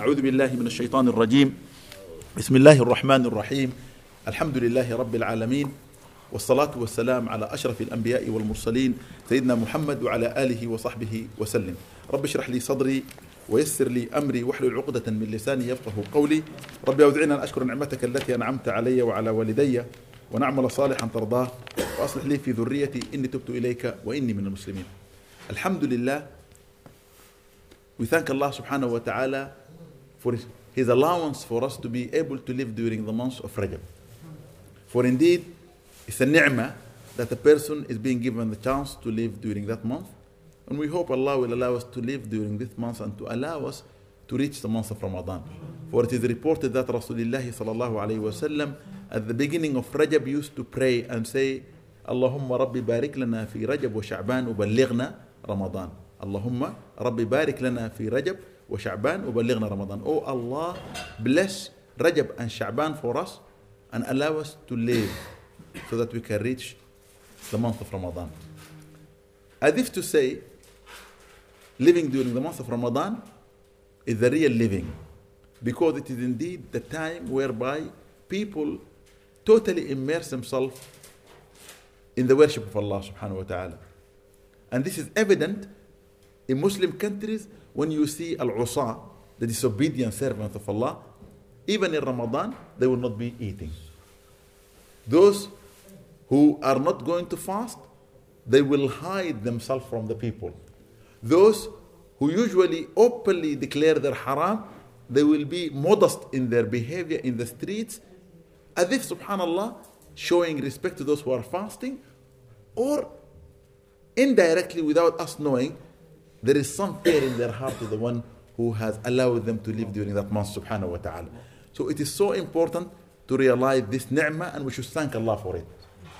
أعوذ بالله من الشيطان الرجيم. بسم الله الرحمن الرحيم. الحمد لله رب العالمين والصلاة والسلام على أشرف الأنبياء والمرسلين سيدنا محمد وعلى آله وصحبه وسلم. رب اشرح لي صدري ويسر لي أمري واحلل عقدة من لساني يفقه قولي. رب أوزعني أن أشكر نعمتك التي أنعمت علي وعلى والدي ونعمل صالحا ترضاه وأصلح لي في ذريتي. إني تبت إليك وإني من المسلمين. الحمد لله. We thank Allah subhanahu wa ta'ala for his, allowance for us to be able to live during the month of Rajab. For indeed, it's a ni'mah that a person is being given the chance to live during that month. And we hope Allah will allow us to live during this month and to allow us to reach the month of Ramadan. For it is reported that Rasulullah at the beginning of Rajab used to pray and say, Rabbi barik lana fi Rajab wa Sha'ban uballighna Ramadan. Allahumma Rabbi barik lana fi Sha'ban uballighna Ramadan. Oh Allah, bless Rajab and Sha'ban for us and allow us to live so that we can reach the month of Ramadan. As if to say, living during the month of Ramadan is the real living because it is indeed the time whereby people totally immerse themselves in the worship of Allah subhanahu wa ta'ala. And this is evident in Muslim countries when you see al-usa, the disobedient servants of Allah, even in Ramadan, they will not be eating. Those who are not going to fast, they will hide themselves from the people. Those who usually openly declare their haram, they will be modest in their behavior in the streets, as if, subhanAllah, showing respect to those who are fasting, or indirectly, without us knowing, there is some fear in their heart to the one who has allowed them to live during that month, subhanahu wa ta'ala. So it is so important to realize this ni'mah and we should thank Allah for it.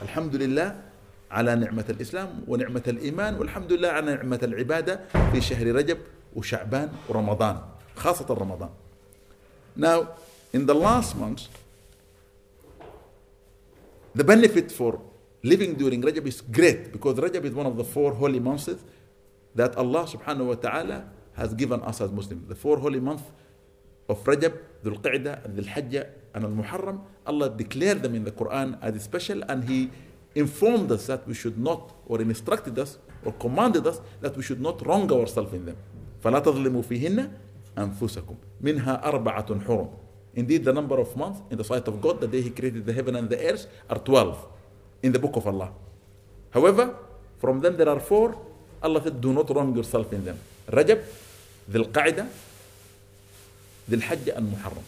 Alhamdulillah على نعمة الإسلام ونعمة الإيمان والحمد لله على نعمة العبادة في شهر رجب وشعبان ورمضان خاصة رمضان. Now, in the last month, the benefit for living during Rajab is great because Rajab is one of the four holy months that Allah subhanahu wa ta'ala has given us as Muslims. The four holy months of Rajab, Dhul Qa'dah, Dhul Hajjah, and Al Muharram, Allah declared them in the Quran as special and He informed us that we should not, or instructed us, or commanded us that we should not wrong ourselves in them. فلا تظلموا فيهن أنفسكم منها أربعة حرم Indeed, the number of months in the sight of God, the day He created the heaven and the earth, are 12 in the book of Allah. However, from them there are four. Allah said, do not wrong yourself in them. Rajab, Dhul Qa'idah, Dhul Hajj and Muharram.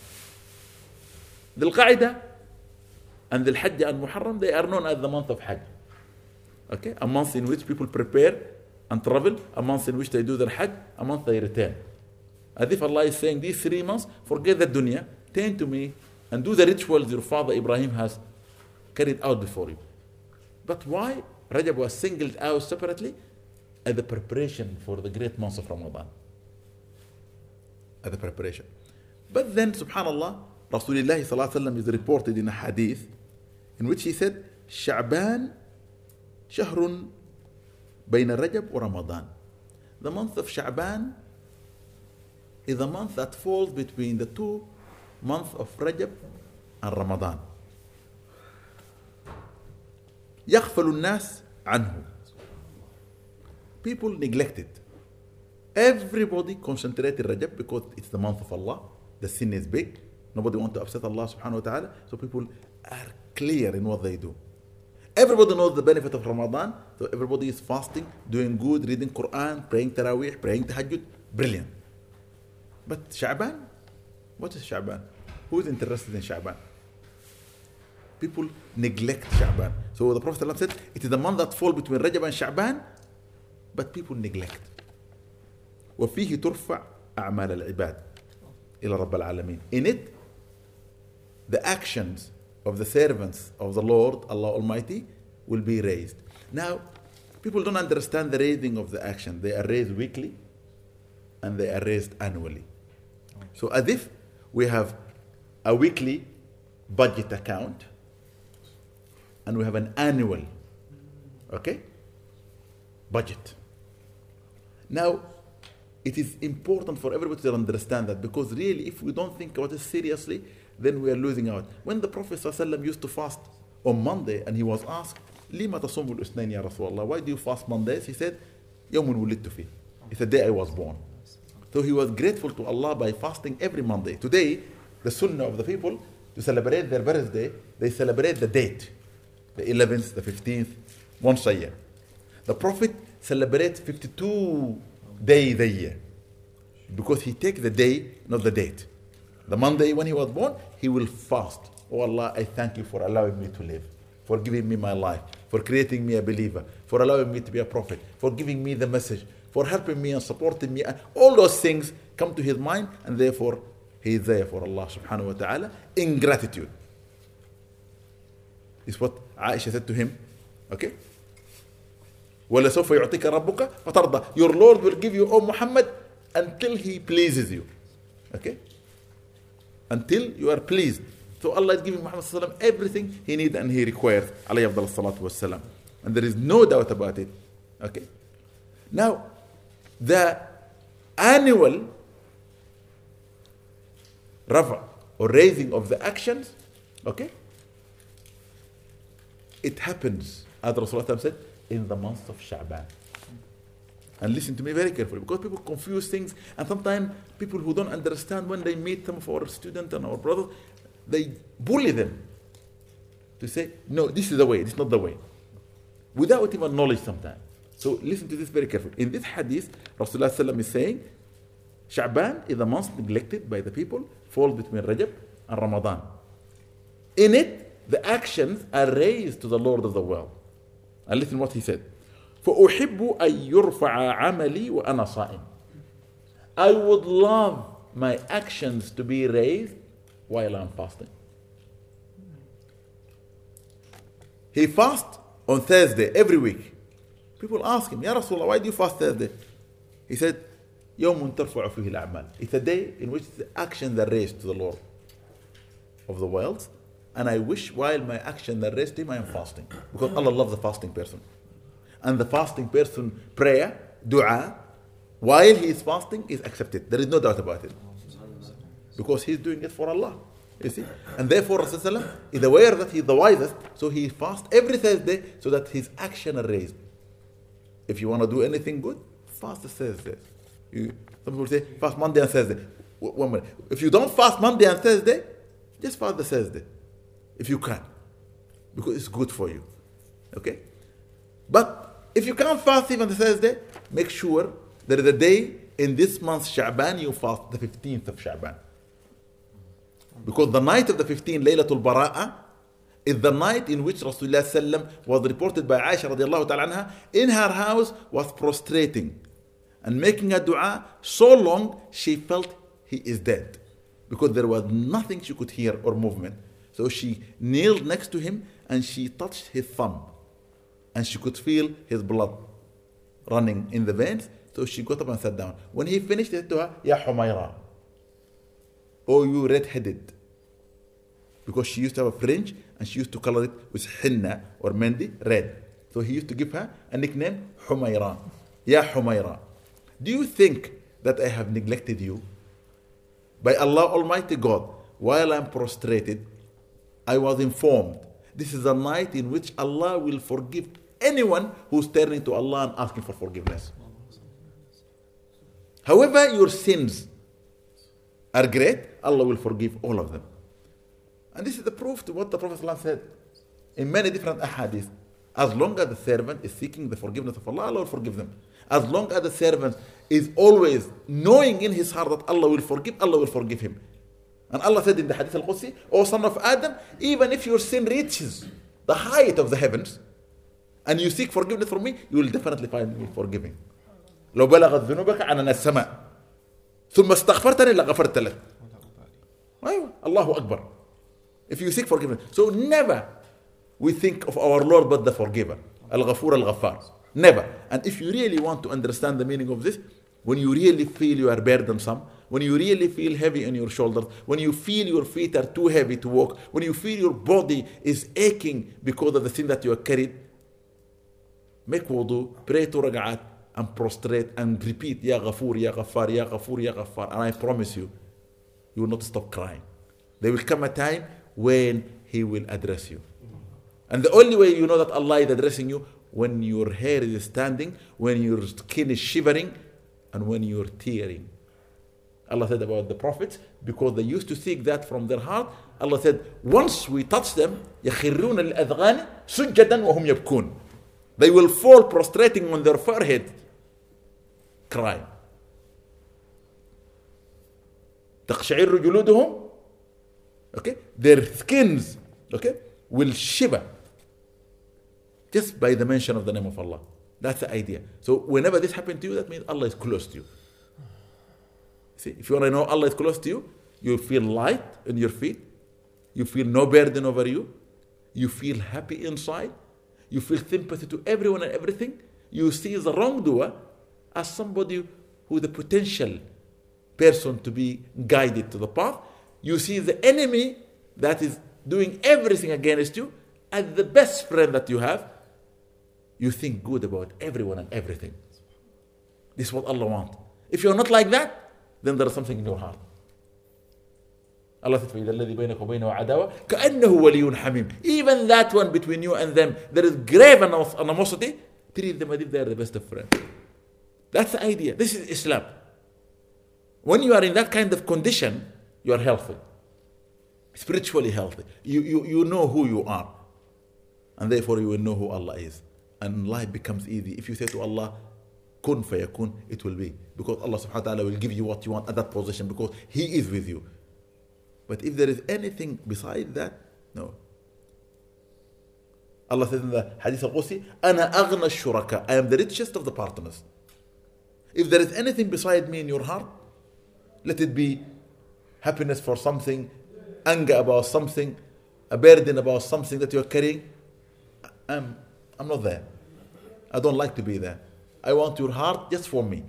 Dhul Qa'idah and Hajj and Muharram, they are known as the month of Hajj. Okay, a month in which people prepare and travel, a month in which they do their Hajj, a month they return. As if Allah is saying, these three months, forget the dunya, turn to me and do the rituals your father Ibrahim has carried out before you. But why Rajab was singled out separately? As the preparation for the great months of Ramadan. As the preparation. But then, subhanAllah, Rasulullah sallallahu is reported in a hadith in which he said, Sha'ban shahrun bayna Rajab wa Ramadan. The month of Sha'ban is a month that falls between the two months of Rajab and Ramadan. يغفل الناس عنه. People neglect it. Everybody concentrated Rajab because it's the month of Allah. The sin is big. Nobody want to upset Allah subhanahu wa ta'ala. So people are clear in what they do. Everybody knows the benefit of Ramadan. So everybody is fasting, doing good, reading Quran, praying Taraweeh, praying Tahajjud. Brilliant. But Sha'ban? What is Sha'ban? Who is interested in Sha'ban? People neglect Sha'ban. So the Prophet ﷺ said, it is the month that falls between Rajab and Sha'ban, but people neglect. وفيه ترفع أعمال العباد إلى رب العالمين. In it, the actions of the servants of the Lord, Allah Almighty, will be raised. Now, people don't understand the raising of the action. They are raised weekly and they are raised annually. So, as if we have a weekly budget account and we have an annual, okay, budget. Now, it is important for everybody to understand that because really, if we don't think about it seriously, then we are losing out. When the Prophet ﷺ used to fast on Monday and he was asked, لما تصوم الاثنين يا رسول الله? Why do you fast Mondays? He said, يوم ولدت فيه. It's the day I was born. So he was grateful to Allah by fasting every Monday. Today, the sunnah of the people to celebrate their birthday, they celebrate the date, the 11th, the 15th, once a year. The Prophet celebrates 52 days a year because he takes the day, not the date. The Monday when he was born, he will fast. Oh Allah, I thank you for allowing me to live, for giving me my life, for creating me a believer, for allowing me to be a prophet, for giving me the message, for helping me and supporting me. All those things come to his mind, and therefore he is there for Allah subhanahu wa ta'ala in gratitude. Is what Aisha said to him. Okay? وَلَسَوْفَ يُعْطِكَ رَبُّكَ فَتَرْضَى Your Lord will give you, O Muhammad, until He pleases you. Okay? Until you are pleased. So Allah is giving Muhammad sallam everything he needs and he requires. Alayhi afdal salatu wassalam. And there is no doubt about it. Okay? Now, the annual rafa or raising of the actions, okay? It happens, as Rasulullah said, in the month of Sha'ban. And listen to me very carefully because people confuse things, and sometimes people who don't understand when they meet some of our students and our brothers, they bully them to say, No, this is the way, this is not the way, without even knowledge sometimes. So listen to this very carefully. In this hadith, Rasulullah is saying, Sha'ban is a month neglected by the people, falls between Rajab and Ramadan. In it, the actions are raised to the Lord of the world. And listen what he said. فأحب أن يرفع عملي وأنا صائم. I would love my actions to be raised while I'm fasting. He fasts on Thursday every week. People ask him, Ya Rasulullah, why do you fast Thursday? He said, يوم ترفع فيه الأعمال. It's a day in which the actions are raised to the Lord of the world. And I wish while my action raised to him, I am fasting. Because Allah loves the fasting person. And the fasting person prayer, dua, while he is fasting is accepted. There is no doubt about it. Because he's doing it for Allah. You see? And therefore Rasulullah is aware that he is the wisest, so he fasts every Thursday so that his action are raised. If you want to do anything good, fast the Thursday. You, some people say fast Monday and Thursday. One minute. If you don't fast Monday and Thursday, just fast the Thursday. If you can. Because it's good for you. Okay? But if you can't fast even the Thursday, make sure there is a day in this month Sha'ban you fast the 15th of Sha'ban. Because the night of the 15th, Laylatul Bara'a, is the night in which Rasulullah sallam was reported by Aisha radiallahu ta'ala anha in her house was prostrating and making a dua so long she felt he is dead because there was nothing she could hear or movement. So she kneeled next to him and she touched his thumb and she could feel his blood running in the veins. So she got up and sat down. When he finished, he said to her, Ya Humayra, oh you red-headed. Because she used to have a fringe and she used to color it with henna or mendi, red. So he used to give her a nickname, Humayra. Ya Humayra, do you think that I have neglected you? By Allah Almighty God, while I'm prostrated, I was informed this is a night in which Allah will forgive anyone who's turning to Allah and asking for forgiveness. However, your sins are great, Allah will forgive all of them. And this is the proof to what the Prophet ﷺ said in many different ahadith. As long as the servant is seeking the forgiveness of Allah, Allah will forgive them. As long as the servant is always knowing in his heart that Allah will forgive, Allah will forgive him. And Allah said in the Hadith al-Qudsi, O son of Adam, even if your sin reaches the height of the heavens, and you seek forgiveness from me, you will definitely find me forgiving. لو بلغت ذنوبك عنان السماء ثم استغفرتني لغفرت لك. أيوة الله أكبر. If you seek forgiveness. So never we think of our Lord but the forgiver. Al-Ghafur al-Ghaffar. Never. And if you really want to understand the meaning of this, when you really feel you are burdensome, when you really feel heavy on your shoulders, when you feel your feet are too heavy to walk, when you feel your body is aching because of the sin that you are carried, make wudu, pray two rak'at, and prostrate and repeat, Ya Ghafoor, Ya Ghaffar, Ya Ghafoor, Ya Ghaffar. And I promise you, you will not stop crying. There will come a time when He will address you. And the only way you know that Allah is addressing you when your hair is standing, when your skin is shivering, and when you're tearing. Allah said about the prophets, because they used to seek that from their heart, Allah said, once we touch them, يخرون الأذغان سجدا وهم يبكون. They will fall prostrating on their forehead, crying. تقشعر جلودهم okay their skins okay will shiver just by the mention of the name of Allah that's the idea so whenever this happens to you that means Allah is close to you see if you want to know Allah is close to you you feel light in your feet you feel no burden over you you feel happy inside you feel sympathy to everyone and everything you see the wrongdoer as somebody who the potential person to be guided to the path. You see the enemy that is doing everything against you as the best friend that you have. You think good about everyone and everything. This is what Allah wants. If you're not like that, then there is something in your heart. Allah said, فَإِذَا الَّذِي بَيْنَكَ وَبَيْنَهُ عَدَاوَةٌ كَأَنَّهُ وَلِيٌّ حَمِيمٌ Even that one between you and them, there is grave animosity. Treat them as if they are the best of friends. That's the idea. This is Islam. When you are in that kind of condition, you are healthy, spiritually healthy. You, you, you know who you are, and therefore you will know who Allah is. And life becomes easy. If you say to Allah, kun fayakun, it will be. Because Allah subhanahu wa ta'ala will give you what you want at that position because He is with you. But if there is anything beside that, no. Allah says in the Hadith al-Qudsi, أَنَا أَغْنَى الشُّرَكَى I am the richest of the partners. If there is anything beside me in your heart, let it be happiness for something, anger about something, a burden about something that you are carrying. I'm, I'm not there. I don't like to be there. I want your heart just for me.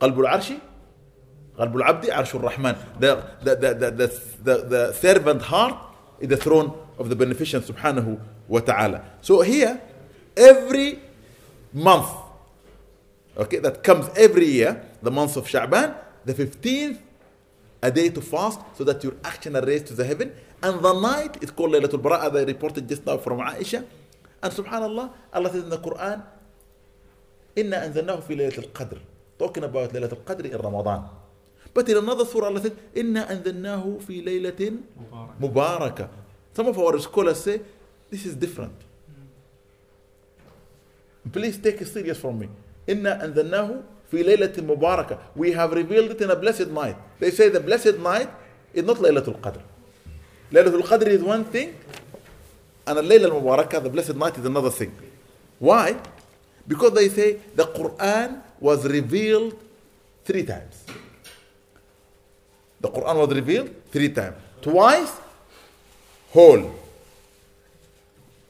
قلب العرش قلب العبد عرش الرحمن the, the, the, the, the, the, the servant heart is the throne of the beneficent subhanahu wa ta'ala so here every month okay that comes every year the month of Sha'ban the 15th a day to fast so that your action are raised to the heaven and the night is called Laylatul Bara as I reported just now from Aisha and subhanallah Allah says in the Quran إنا أنزلناه في ليلة القدر talking about ليلة القدر in Ramadan but in another surah Allah said إنا أنزلناه في ليلة مباركة some of our scholars say this is different please take it serious from me إنا أنزلناه في ليلة مباركة we have revealed it in a blessed night they say the blessed night is not ليلة القدر ليلة القدر is one thing and الليلة المباركة the blessed night is another thing why because they say the Quran was revealed three times the Quran was revealed three times twice whole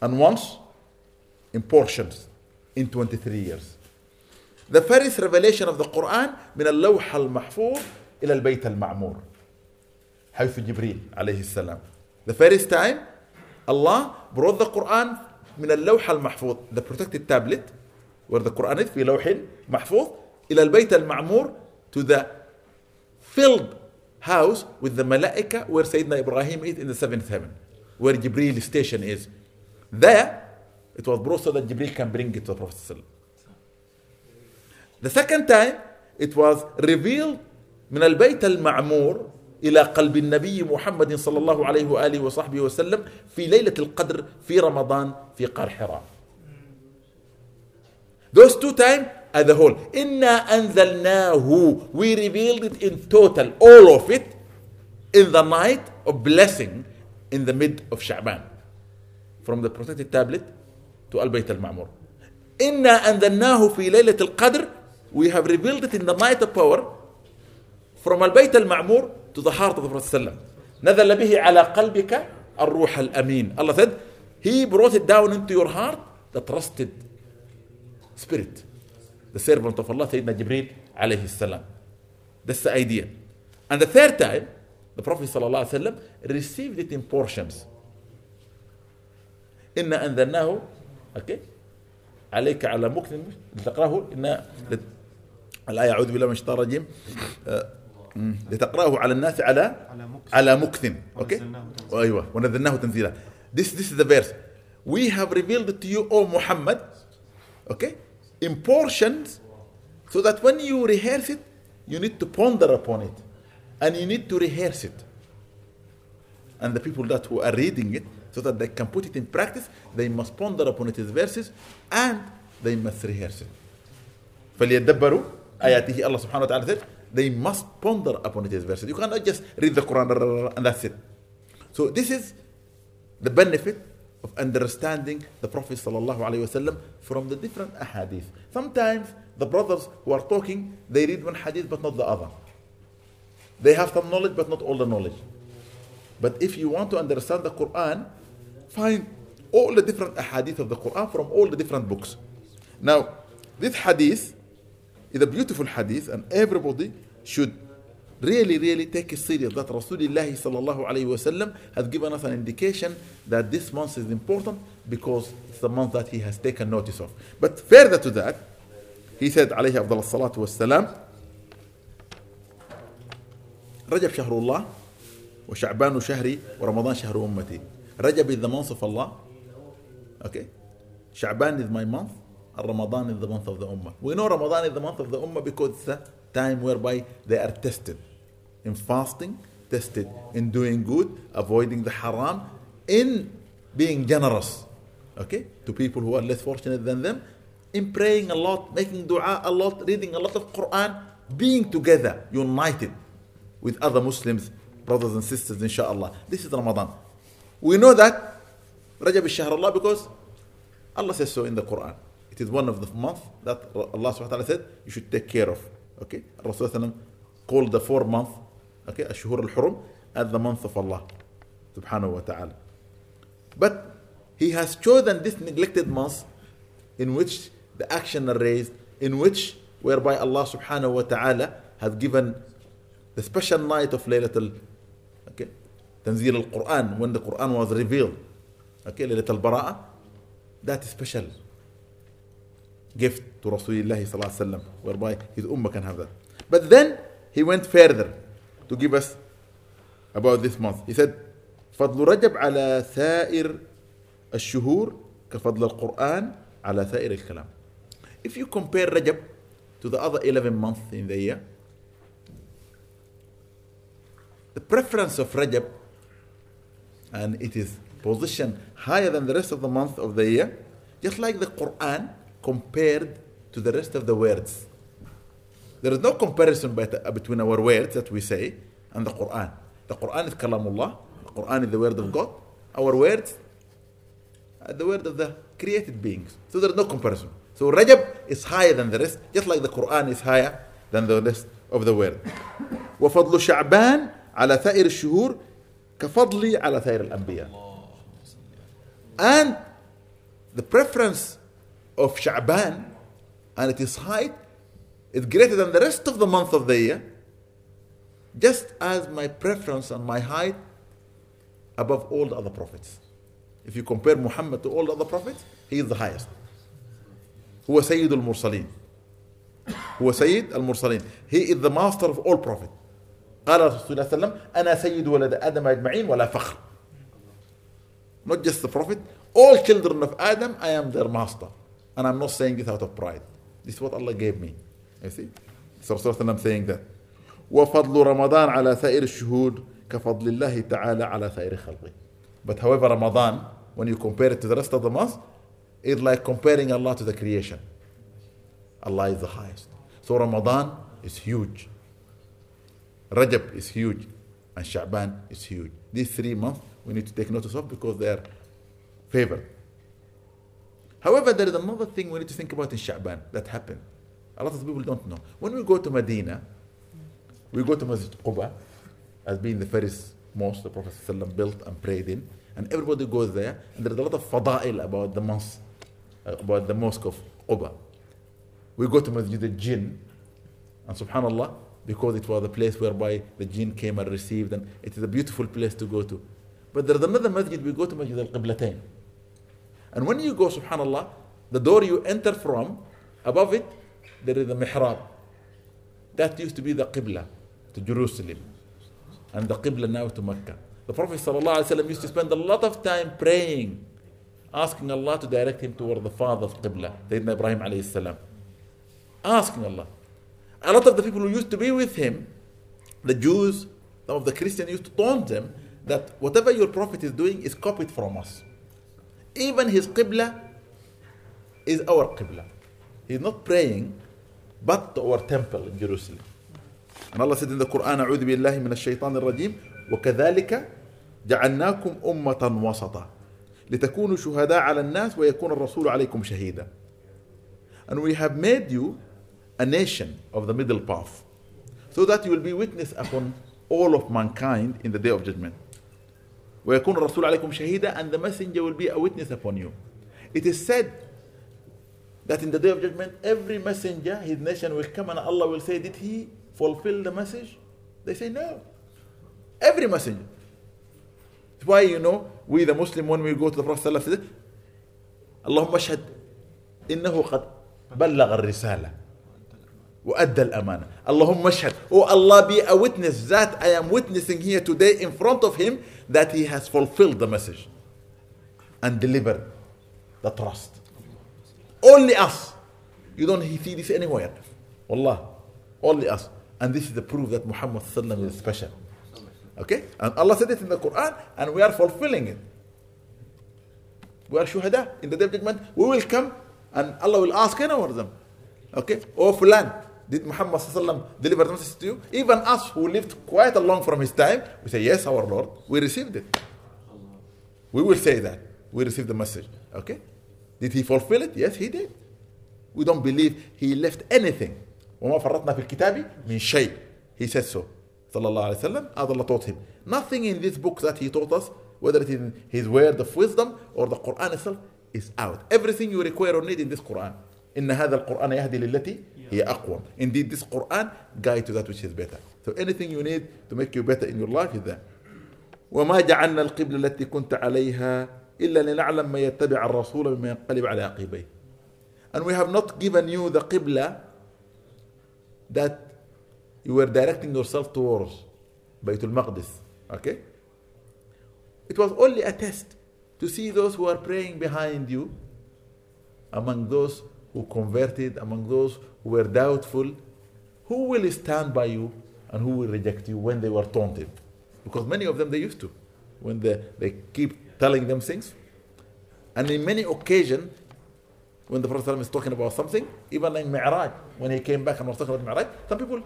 and once in portions in 23 years the first revelation of the Quran من اللوح المحفوظ إلى البيت المعمور حيث جبريل عليه السلام the first time Allah brought the Quran من اللوح المحفوظ the protected tablet Quran is في لوح محفوظ إلى البيت المعمور to the filled house with the malaika where Sayyidina Ibrahim is in the seventh heaven where Jibreel station is there it was brought so that Jibreel can bring it to the Prophet The second time it was revealed من البيت المعمور إلى قلب النبي محمد صلى الله عليه وآله وصحبه وسلم في ليلة القدر في رمضان في قار حراء Those two times are the whole. إنا أنزلناه We revealed it in total, all of it, in the night of blessing in the mid of Sha'ban. From the protected tablet to Al-Bayt al-Ma'mur. إنا أنزلناه في ليلة القدر We have revealed it in the night of power from Al-Bayt al-Ma'mur to the heart of the Prophet ﷺ. نزل به على قلبك الروح الأمين. Allah said, He brought it down into your heart, the trusted spirit. The servant of Allah, Sayyidina Jibreel alayhi salam. That's the idea. And the third time, the Prophet sallallahu alaihi wasallam received it in portions. إنا أنزلناه okay عليك على مكث لتقراه إن الآية أعوذ بالله من الشيطان الرجيم آه،. لتقراه على الناس على على مكث على مكث أوكي ونزلناه تنزيلا. أيوه this this is the verse we have revealed to you O Muhammad okay in portions so that when you rehearse it you need to ponder upon it and you need to rehearse it and the people that who are reading it so that they can put it in practice they must ponder upon its verses and they must rehearse it فليدبروا آياته Allah subhanahu wa ta'ala said they must ponder upon its verses you cannot just read the Quran and that's it so this is the benefit of understanding the Prophet wasallam from the different ahadith. Sometimes the brothers who are talking they read one hadith but not the other. They have some knowledge but not all the knowledge. But if you want to understand the Quran, find all the different ahadith of the Quran from all the different books. Now, this hadith is a beautiful hadith, and everybody should really, really take it serious that Rasulullah sallallahu alayhi wasallam has given us an indication that this month is important because it's the month that he has taken notice of. But further to that, he said alayhi afdal salatu wassalam, رجب شهر الله وشعبان شهري ورمضان شهر أمتي رجب is the month of Allah okay Sha'ban is my month Ramadan is the month of the Ummah we know Ramadan is the month of the Ummah because it's the time whereby they are tested in fasting tested in doing good avoiding the haram in being generous okay to people who are less fortunate than them in praying a lot making dua a lot reading a lot of Quran being together united with other Muslims brothers and sisters, inshallah. This is Ramadan. We know that Rajab is Allah because Allah says so in the Quran. It is one of the months that Allah subhanahu wa ta'ala said you should take care of. Okay? Rasulullah called the four month, Ashhur al Hurum, as the month of Allah wa ta'ala. But He has chosen this neglected month in which the action are raised, in which whereby Allah subhanahu wa ta'ala has given the special night of Laylatul okay Tanzil al-Quran when the Quran was revealed okay Laylatul Bara'a that is special gift to Rasulullah sallallahu alaihi wasallam whereby his ummah can have that but then he went further to give us about this month he said فضل رجب على سائر الشهور كفضل القرآن على سائر الكلام if you compare Rajab to the other 11 months in the year the preference of Rajab and it is positioned higher than the rest of the month of the year, just like the Quran compared to the rest of the words. There is no comparison bet- between our words that we say and the Quran. The Quran is Kalamullah, the Quran is the word of God. Our words are the word of the created beings. So there is no comparison. So Rajab is higher than the rest, just like the Quran is higher than the rest of the word. وفضل شعبان على سائر الشهور كفضلي على سائر الأنبياء. And the preference of Sha'ban and its height is greater than the rest of the month of the year, just as my preference and my height above all the other prophets. If you compare Muhammad to all the other prophets, he is the highest. هو سيد المرسلين. هو سيد المرسلين. He is the master of all prophets. قال رسول الله صلى الله عليه وسلم أنا سيد ولد آدم أجمعين ولا فخر. Not just the prophet, all children of Adam, I am their master. And I'm not saying this out of pride. This is what Allah gave me. You see? So Rasulullah saying that. وفضل رمضان على سائر الشهود كفضل الله تعالى على سائر خلقه. But however, Ramadan, when you compare it to the rest of the months, it's like comparing Allah to the creation. Allah is the highest. So Ramadan is huge. Rajab is huge. And Sha'ban is huge. These three months we need to take notice of because they are favored. However, there is another thing we need to think about in Sha'ban that happened. A lot of people don't know. When we go to Medina, we go to Masjid Quba as being the first mosque the Prophet ﷺ built and prayed in, and everybody goes there, and there's a lot of fada'il about the mosque, uh, about the mosque of Quba. We go to Masjid al-Jinn, and subhanallah, because it was a place whereby the jinn came and received, and it is a beautiful place to go to. But there's another masjid, we go to Masjid al-Qiblatain. And when you go, subhanallah, the door you enter from, above it, there is a mihrab. That used to be the Qibla to Jerusalem and the Qibla now to Mecca. The Prophet ﷺ used to spend a lot of time praying, asking Allah to direct him toward the father's Qibla, Sayyidina Ibrahim alayhi. Asking Allah. A lot of the people who used to be with him, the Jews, some of the Christians used to taunt them that whatever your Prophet is doing is copied from us. Even his Qibla is our Qibla. He's not praying, but to our temple in Jerusalem. And Allah said in the Quran, أعوذ بالله من الشيطان الرجيم وكذلك جعلناكم أمة وسطا لتكونوا شهداء على الناس ويكون الرسول عليكم شهيدا. And we have made you a nation of the middle path so that you will be witness upon all of mankind in the day of judgment. ويكون الرسول عليكم شهيدا and the messenger will be a witness upon you. It is said that in the day of judgment, every messenger, his nation will come and Allah will say, Did he fulfill the message? They say, No. Every messenger. That's why, you know, we the Muslim, when we go to the Prophet, say, اللهم اشهد إنه قد بلغ الرسالة وأدى الأمانة اللهم اشهد Oh Allah be a witness that I am witnessing here today in front of him that he has fulfilled the message and delivered the trust only us. You don't see this anywhere. Wallah. Only us. And this is the proof that Muhammad is special. Okay? And Allah said it in the Quran, and we are fulfilling it. We are shuhada in the day of judgment. We will come and Allah will ask any of them. Okay? Oh, Fulan, did Muhammad deliver the message to you? Even us who lived quite along from his time, we say, Yes, our Lord, we received it. We will say that. We received the message. Okay? Did he fulfill it? Yes, he did. We don't believe he left anything. وما فرطنا في الكتاب من شيء. He said so. صلى الله عليه وسلم. As Allah taught him. Nothing in this book that he taught us, whether it is his word of wisdom or the Quran itself, is out. Everything you require or need in this Quran. إن هذا القرآن يهدي للتي هي أقوم. Indeed, this Quran guide to that which is better. So anything you need to make you better in your life is there. وما جعلنا القبلة التي كنت عليها إلا لنعلم من يتبع الرسول مما ينقلب على عقبيه and we have not given you the qibla that you were directing yourself towards Baytul Maqdis okay it was only a test to see those who are praying behind you among those who converted among those who were doubtful who will stand by you and who will reject you when they were taunted because many of them they used to when they, they keep telling them things. And in many occasions, when the Prophet is talking about something, even in Mi'raj, when he came back and was talking about Mi'raj, some people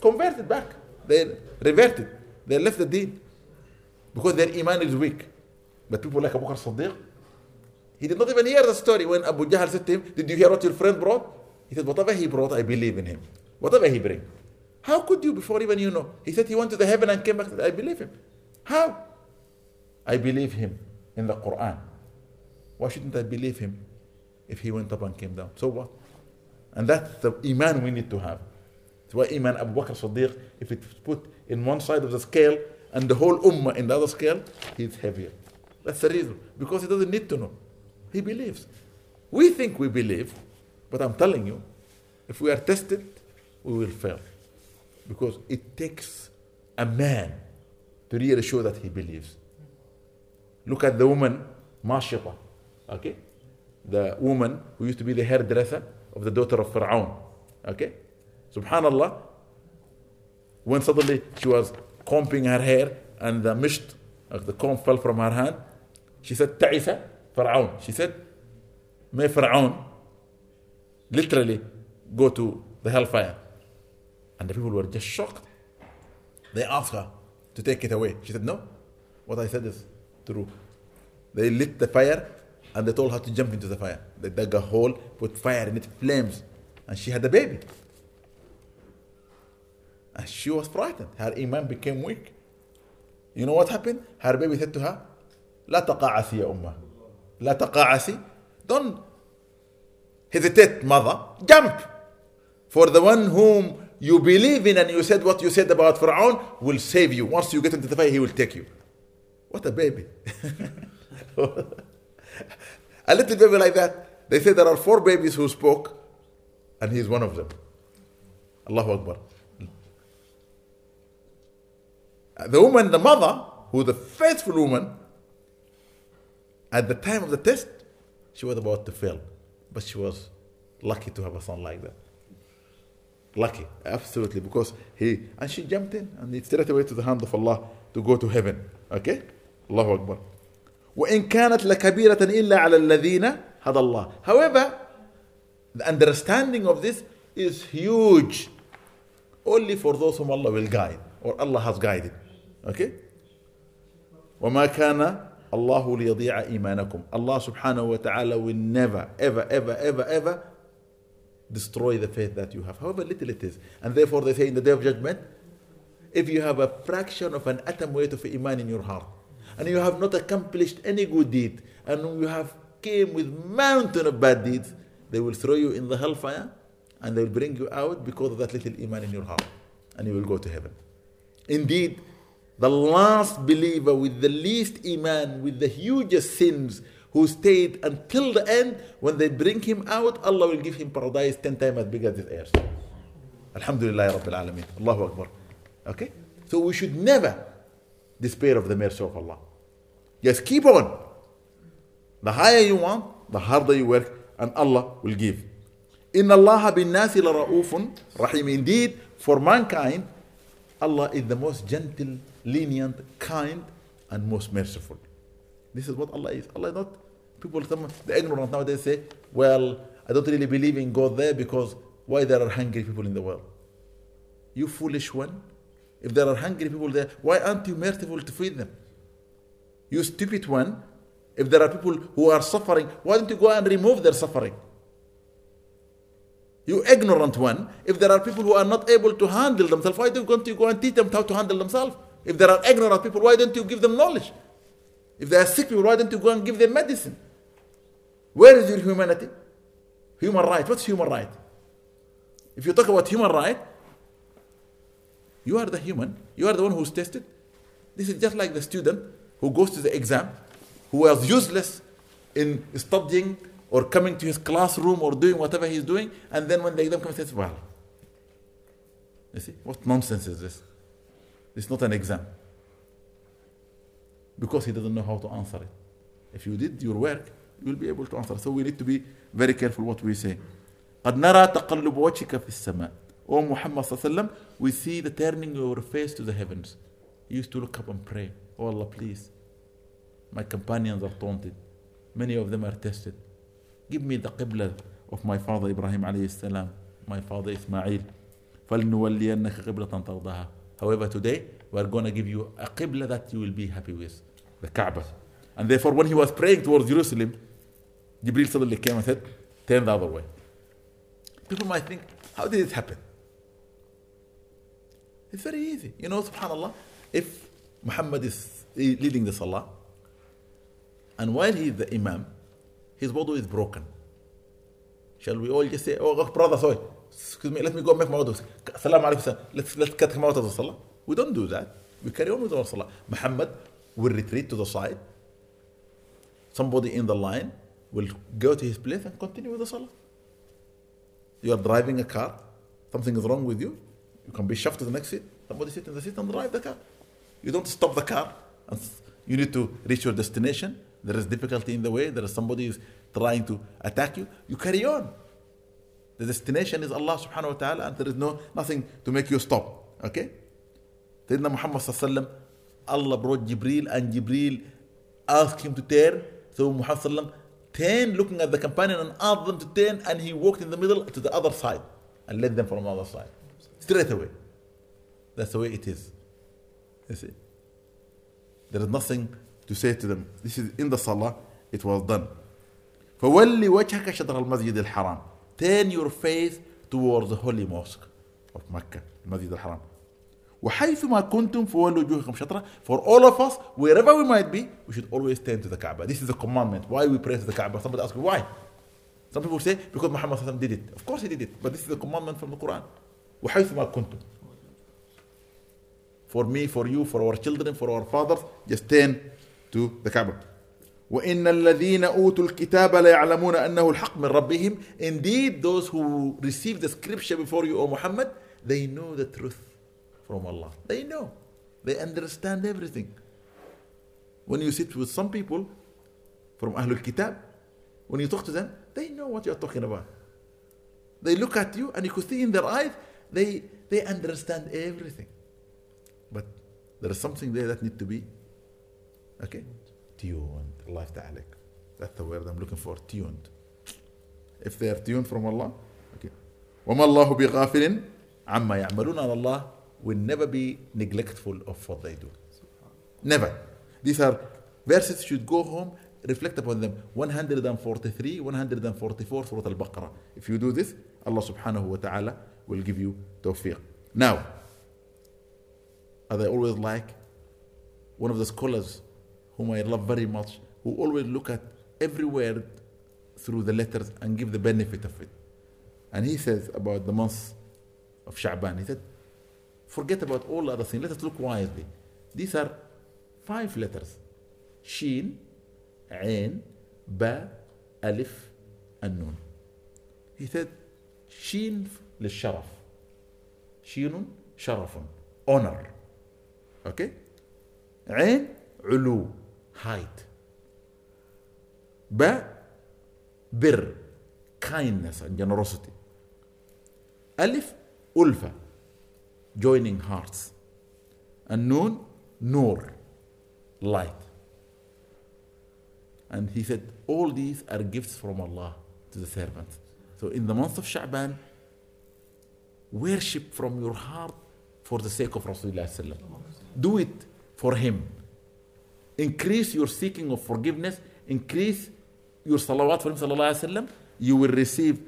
converted back. They reverted. They left the deen. Because their iman is weak. But people like Abu Bakr he did not even hear the story when Abu Jahl said to him, Did you hear what your friend brought? He said, Whatever he brought, I believe in him. Whatever he bring. How could you before even you know? He said he went to the heaven and came back. I believe him. How? I believe him in the Quran. Why shouldn't I believe him if he went up and came down? So what? And that's the Iman we need to have. That's why Iman Abu Bakr Siddiq, if it's put in one side of the scale and the whole Ummah in the other scale, he's heavier. That's the reason. Because he doesn't need to know. He believes. We think we believe, but I'm telling you, if we are tested, we will fail. Because it takes a man to really show that he believes. Look at the woman, Mashita. Okay? The woman who used to be the hairdresser of the daughter of Fir'aun. Okay? Subhanallah. When suddenly she was combing her hair and the misht, uh, the comb fell from her hand, she said, Ta'isa, Fir'aun. She said, May Fir'aun literally go to the hellfire. And the people were just shocked. They asked her to take it away. She said, No. What I said is true. They lit the fire and they told her to jump into the fire. They dug a hole, put fire in it, flames, and she had a baby. And she was frightened. Her iman became weak. You know what happened? Her baby said to her, لا تقاعسي يا أمه لا تقاعسي Don't hesitate, mother. Jump! For the one whom you believe in and you said what you said about Pharaoh will save you. Once you get into the fire, he will take you. What a baby. a little baby like that. they say there are four babies who spoke, and he's one of them. Allahu Akbar. The woman, the mother, who the faithful woman, at the time of the test, she was about to fail, but she was lucky to have a son like that. Lucky, absolutely, because he and she jumped in and it's straight away to the hand of Allah to go to heaven. Okay? Allahu Akbar. وإن كانت لكبيرة إلا على الذين هدى الله. However, the understanding of this is huge. Only for those whom Allah will guide or Allah has guided. Okay? وما كان Allah will will never, ever, ever, ever, ever destroy the faith that you have, however little it is. And therefore they say in the day of judgment, if you have a fraction of an atom weight of iman in your heart, and you have not accomplished any good deed, and you have came with mountain of bad deeds, they will throw you in the hellfire, and they will bring you out because of that little iman in your heart, and you will go to heaven. Indeed, the last believer with the least iman, with the hugest sins, who stayed until the end, when they bring him out, Allah will give him paradise 10 times as big as this earth. Alhamdulillah Rabbil Alameen. Allahu Akbar. Okay? So we should never despair of the mercy of Allah. Just keep on. The higher you want, the harder you work, and Allah will give. In Allah bin nasi ra'ufun rahim. Indeed, for mankind, Allah is the most gentle, lenient, kind, and most merciful. This is what Allah is. Allah is not people some the ignorant nowadays say, Well, I don't really believe in God there because why there are hungry people in the world? You foolish one. If there are hungry people there, why aren't you merciful to feed them? You stupid one. If there are people who are suffering, why don't you go and remove their suffering? You ignorant one. If there are people who are not able to handle themselves, why don't you go and teach them how to handle themselves? If there are ignorant people, why don't you give them knowledge? If they are sick people, why don't you go and give them medicine? Where is your humanity? Human right. What's human right? If you talk about human right, you are the human. You are the one who's tested. This is just like the student who goes to the exam, who was useless in studying or coming to his classroom or doing whatever he's doing, and then when the exam comes, he says, Well, you see, what nonsense is this? It's not an exam because he doesn't know how to answer it. If you did your work, you will be able to answer. So we need to be very careful what we say. قد نرى تقلب وجهك في السماء. O Muhammad sallam, we see the turning your face to the heavens. He used to look up and pray. Oh Allah, please. My companions are taunted. Many of them are tested. Give me the qibla of my father Ibrahim alayhi salam, my father Ismail. فلنولينك قبلة ترضاها. However, today we are going to give you a qibla that you will be happy with, the Kaaba. And therefore, when he was praying towards Jerusalem, Jibril suddenly came and said, Turn the other way. People might think, How did it happen? It's very easy. You know, subhanAllah, if Muhammad is leading the salah, and while he is the imam, his wudu is broken. Shall we all just say, Oh, brother, sorry, excuse me, let me go make my wudu. Salam let's, let's cut him out of the salah. We don't do that. We carry on with our salah. Muhammad will retreat to the side. Somebody in the line will go to his place and continue with the salah. You are driving a car, something is wrong with you, you can be shoved to the next seat. Somebody sit in the seat and drive the car. You don't stop the car. And you need to reach your destination. There is difficulty in the way. There is somebody is trying to attack you. You carry on. The destination is Allah subhanahu wa ta'ala and there is no nothing to make you stop. Okay? Sayyidina Muhammad sallallahu Allah brought Jibril and Jibril asked him to turn. So Muhammad sallallahu turned looking at the companion and asked them to turn and he walked in the middle to the other side and led them from the other side. Straight away. That's the way it is. You see? There is nothing to say to them. This is in the salah, it was done. فولي وجهك شطر المسجد الحرام. Turn your face towards the holy mosque of Mecca, المسجد الحرام. وحيثما كنتم فولوا وجوهكم شطرة. For all of us, wherever we might be, we should always turn to the Kaaba. This is the commandment. Why we pray to the Kaaba? Somebody asks me why. Some people say because Muhammad did it. Of course he did it, but this is the commandment from the Quran. وحيثما كنتم for me, for you, for our children, for our fathers, just turn to the Kaaba. وإن الذين أوتوا الكتاب ليعلمون أنه الحق من ربهم Indeed those who received the scripture before you O Muhammad they know the truth from Allah they know they understand everything when you sit with some people from Ahlul Kitab when you talk to them they know what you're talking about they look at you and you could see in their eyes they they understand everything but there is something there that need to be okay tuned الله يفتح عليك that's the word I'm looking for tuned if they are tuned from Allah okay وما الله بغافل عما يعملون and Allah will never be neglectful of what they do never these are verses should go home reflect upon them 143 144 Surah Al-Baqarah if you do this Allah subhanahu wa ta'ala will give you tawfiq now as I always like one of the scholars whom I love very much who always look at every word through the letters and give the benefit of it and he says about the month of Sha'ban he said forget about all other things let us look wisely these are five letters Shin عين باء ألف النون he said شين للشرف شين شرف honor okay عين علو height باء بر kindness and generosity ألف ألفة joining hearts النون نور light And he said, all these are gifts from Allah to the servant. So in the month of Sha'ban, worship from your heart for the sake of Rasulullah. Do it for him. Increase your seeking of forgiveness, increase your salawat for him. Sallallahu you will receive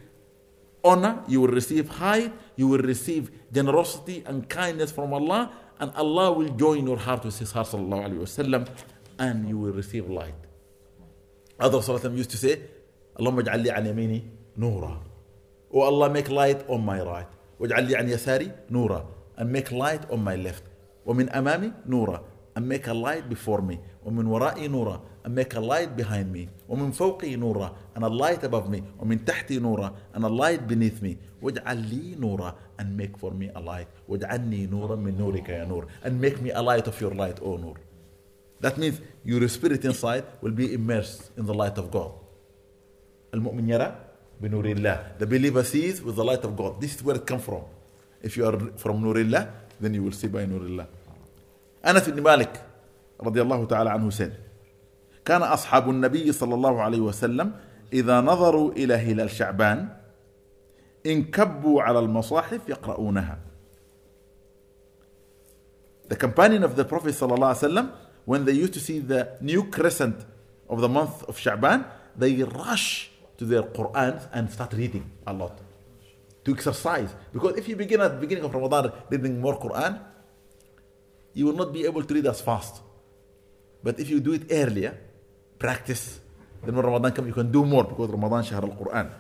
honor, you will receive height, you will receive generosity and kindness from Allah, and Allah will join your heart with his heart, sallallahu and you will receive light. Other Sallallahu used to say, اللهم اجعل لي عن يميني نورا. Oh Allah make light on my right. واجعل لي عن يساري نورا. And make light on my left. ومن أمامي نورا. And make a light before me. ومن ورائي نورا. And make a light behind me. ومن فوقي نورا. And a light above me. ومن تحتي نورا. And a light beneath me. واجعل لي نورا. And make for me a light. واجعلني نورا من نورك يا نور. And make me a light of your light, O نور. That means your spirit inside will be immersed in the light of God. المؤمن يرى بنور الله. The believer sees with the light of God. This is where it comes from. If you are from نور الله, then you will see by نور الله. أنس بن مالك رضي الله تعالى عنه said كان أصحاب النبي صلى الله عليه وسلم إذا نظروا إلى هلال شعبان انكبوا على المصاحف يقرؤونها. The companion of the Prophet صلى الله عليه وسلم when they used to see the new crescent of the month of Sha'ban, they rush to their Qur'an and start reading a lot to exercise. Because if you begin at the beginning of Ramadan reading more Quran, you will not be able to read as fast. But if you do it earlier, practice, then when Ramadan comes, you can do more because Ramadan شهر القرآن.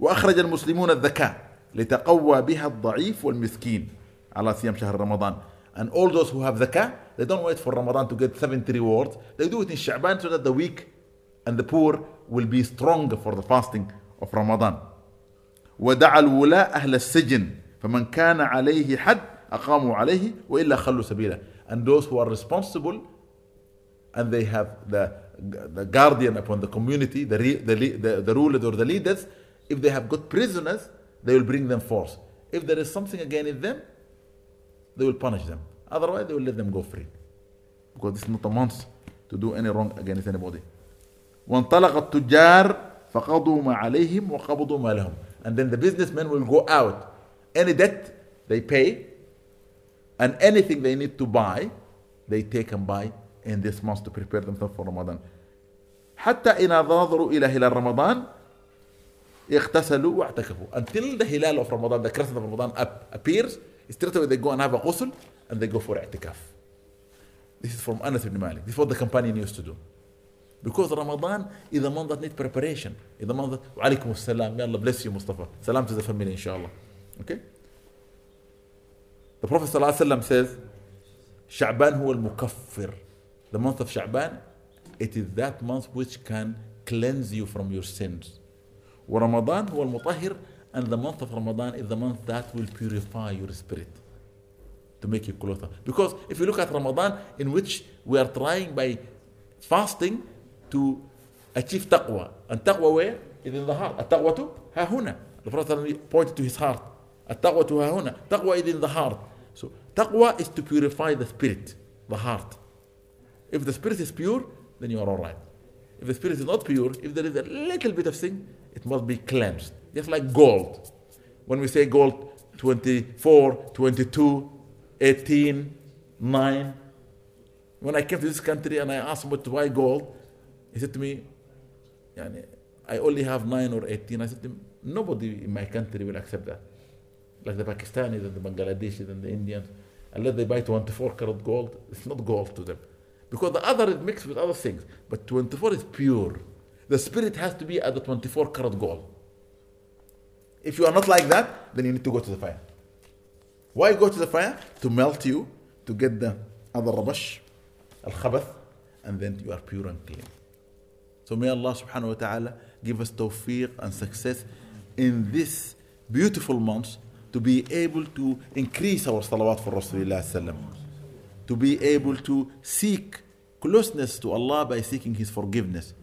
وأخرج المسلمون الذكاء لتقوى بها الضعيف والمسكين على صيام شهر رمضان. And all those who have zakah, they don't wait for Ramadan to get 70 rewards. They do it in Sha'ban so that the weak and the poor will be stronger for the fasting of Ramadan. ودعا الولاء أهل السجن فمن كان عليه حد أقاموا عليه وإلا خلوا سبيله. And those who are responsible and they have the, the guardian upon the community, the, the, the, the rulers or the leaders, if they have got prisoners, they will bring them forth. If there is something against them, they will punish them. Otherwise, they will let them go free. Because this is not a month to do any wrong against anybody. وانطلق التجار فقضوا ما عليهم وقبضوا ما لهم. And then the businessmen will go out. Any debt they pay, and anything they need to buy, they take and buy in this month to prepare themselves for Ramadan. حتى إذا نظروا إلى هلال رمضان اغتسلوا واعتكفوا. Until the hilal of Ramadan, the crescent of Ramadan appears, straight away they go and have a ghusl and they go for i'tikaf. This is from Anas ibn Malik. This is what the companion used to do. Because Ramadan is a month that needs preparation. Is a month that, وعليكم السلام, may Allah bless you Mustafa. Salam to the family inshallah. Okay? The Prophet ﷺ says, شعبان هو المكفر. The month of Sha'ban it is that month which can cleanse you from your sins. ورمضان هو المطهر and the month of Ramadan is the month that will purify your spirit to make you closer. Because if you look at Ramadan, in which we are trying by fasting to achieve taqwa. And taqwa where? Is in the heart. التقوى to ها هنا. The Prophet pointed to his heart. التقوى to ها هنا. Taqwa is in the heart. So taqwa is to purify the spirit, the heart. If the spirit is pure, then you are all right. If the spirit is not pure, if there is a little bit of sin, it must be cleansed. Just like gold. When we say gold 24, 22, 18, 9. When I came to this country and I asked him why gold, he said to me, I only have 9 or 18. I said to him, nobody in my country will accept that. Like the Pakistanis and the Bangladeshis and the Indians. Unless they buy 24 karat gold, it's not gold to them. Because the other is mixed with other things. But 24 is pure. The spirit has to be at the 24 karat gold. If you are not like that, then you need to go to the fire. Why go to the fire? To melt you, to get the other rabash, al khabath, and then you are pure and clean. So may Allah subhanahu wa ta'ala give us tawfiq and success in this beautiful month to be able to increase our salawat for Rasulullah sallam, to be able to seek closeness to Allah by seeking His forgiveness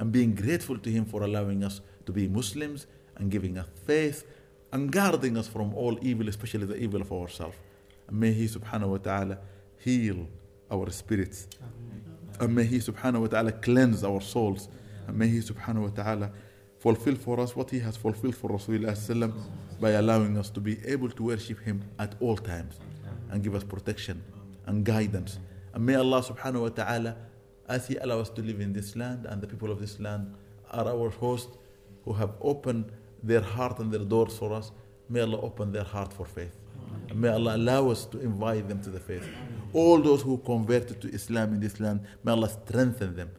and being grateful to Him for allowing us to be Muslims and giving us faith and guarding us from all evil, especially the evil of ourselves. And may He subhanahu wa ta'ala heal our spirits. And may He subhanahu wa ta'ala cleanse our souls. And may He subhanahu wa ta'ala fulfill for us what He has fulfilled for Rasulullah by allowing us to be able to worship Him at all times and give us protection and guidance. And may Allah subhanahu wa ta'ala, as He allows us to live in this land and the people of this land are our host who have opened their heart and their doors for us, may Allah open their heart for faith. And may Allah allow us to invite them to the faith. All those who converted to Islam in this land, may Allah strengthen them.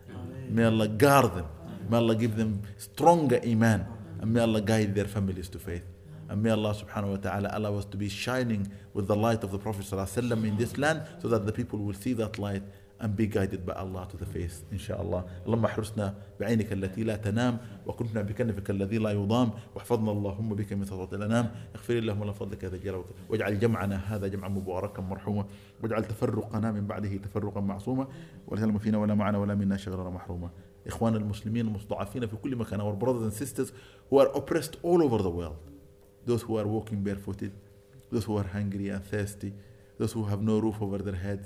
May Allah guard them. May Allah give them stronger iman. And may Allah guide their families to faith. And may Allah subhanahu wa ta'ala allow us to be shining with the light of the Prophet ﷺ in this land so that the people will see that light and be guided by Allah to the faith إن اللهم احرسنا بعينك التي لا تنام وكنتنا بكنفك الذي لا يضام واحفظنا اللهم بك من سطوة الأنام اغفر اللهم لنا فضلك هذا الجلال واجعل جمعنا هذا جمعا مباركا مرحوما واجعل تفرقنا من بعده تفرقا معصوما ولا فينا ولا معنا ولا منا شغلنا محروما إخوان المسلمين المستضعفين في كل مكان our brothers and sisters who are oppressed all over the world. Those who are walking barefooted those who are hungry and thirsty those who have no roof over their heads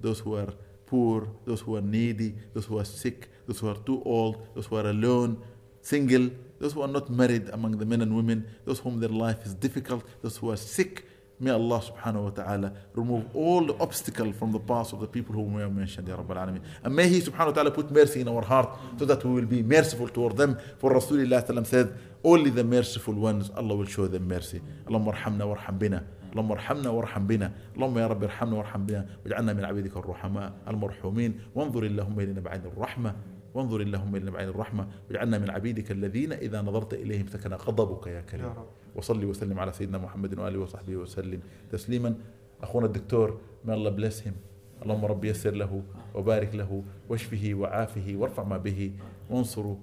those who are poor, those who are needy, those who are sick, those who are too old, those who are alone, single, those who are not married among the men and women, those whom their life is difficult, those who are sick. May Allah subhanahu wa ta'ala remove all the obstacle from the path of the people whom we have mentioned, Ya Rabbal Alameen. And may He subhanahu wa ta'ala put mercy in our heart so that we will be merciful toward them. For Rasulullah sallam said, only the merciful ones, Allah will show them mercy. Allahumma arhamna warham bina. اللهم ارحمنا وارحم بنا اللهم يا رب ارحمنا وارحم بنا واجعلنا من عبيدك الرحماء المرحومين وانظر اللهم الينا بعين الرحمه وانظر اللهم الينا بعين الرحمة واجعلنا من عبيدك الذين إذا نظرت إليهم سكن غضبك يا كريم. وصلي وسلم على سيدنا محمد وآله وصحبه وسلم تسليما. أخونا الدكتور may Allah bless him. اللهم رب يسر له وبارك له واشفه وعافه وارفع ما به. وانصره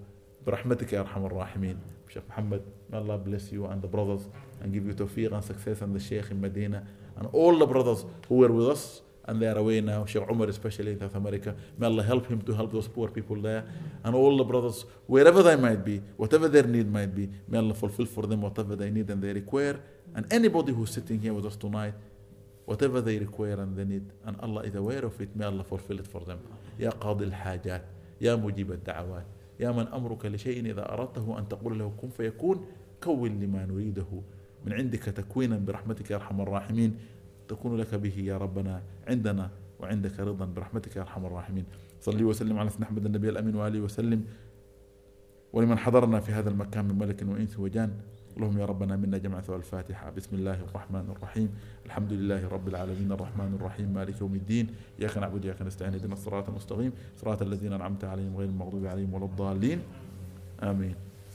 برحمتك يا أرحم الراحمين. Sheikh Muhammad may Allah bless you and the brothers and give you tawfiq and success and the Sheikh in Medina and all the brothers who were with us. And they are away now, Sheikh Umar especially in South America. May Allah help him to help those poor people there and all the brothers, wherever they might be, whatever their need might be, may Allah fulfill for them whatever they need and they require. And anybody who's sitting here with us tonight, whatever they require and they need, and Allah is aware of it, may Allah fulfill it for them. يا قاضي الحاجات يا مجيب الدعوات يا من أمرك لشيء إذا أردته أن تقول له كن فيكون كون لما نريده من عندك تكوينا برحمتك يا أرحم الراحمين تكون لك به يا ربنا عندنا وعندك رضا برحمتك يا أرحم الراحمين. صلي وسلم على سيدنا أحمد النبي الأمين وآله وسلم. ولمن حضرنا في هذا المكان من ملك وإنس وجان. اللهم يا ربنا منا جمع ثوى الفاتحة. بسم الله الرحمن الرحيم. الحمد لله رب العالمين. الرحمن الرحيم. مالك يوم الدين. إياك نعبد وإياك نستعين. اهدنا الصراط المستقيم. صراط الذين أنعمت عليهم غير المغضوب عليهم ولا الضالين. آمين.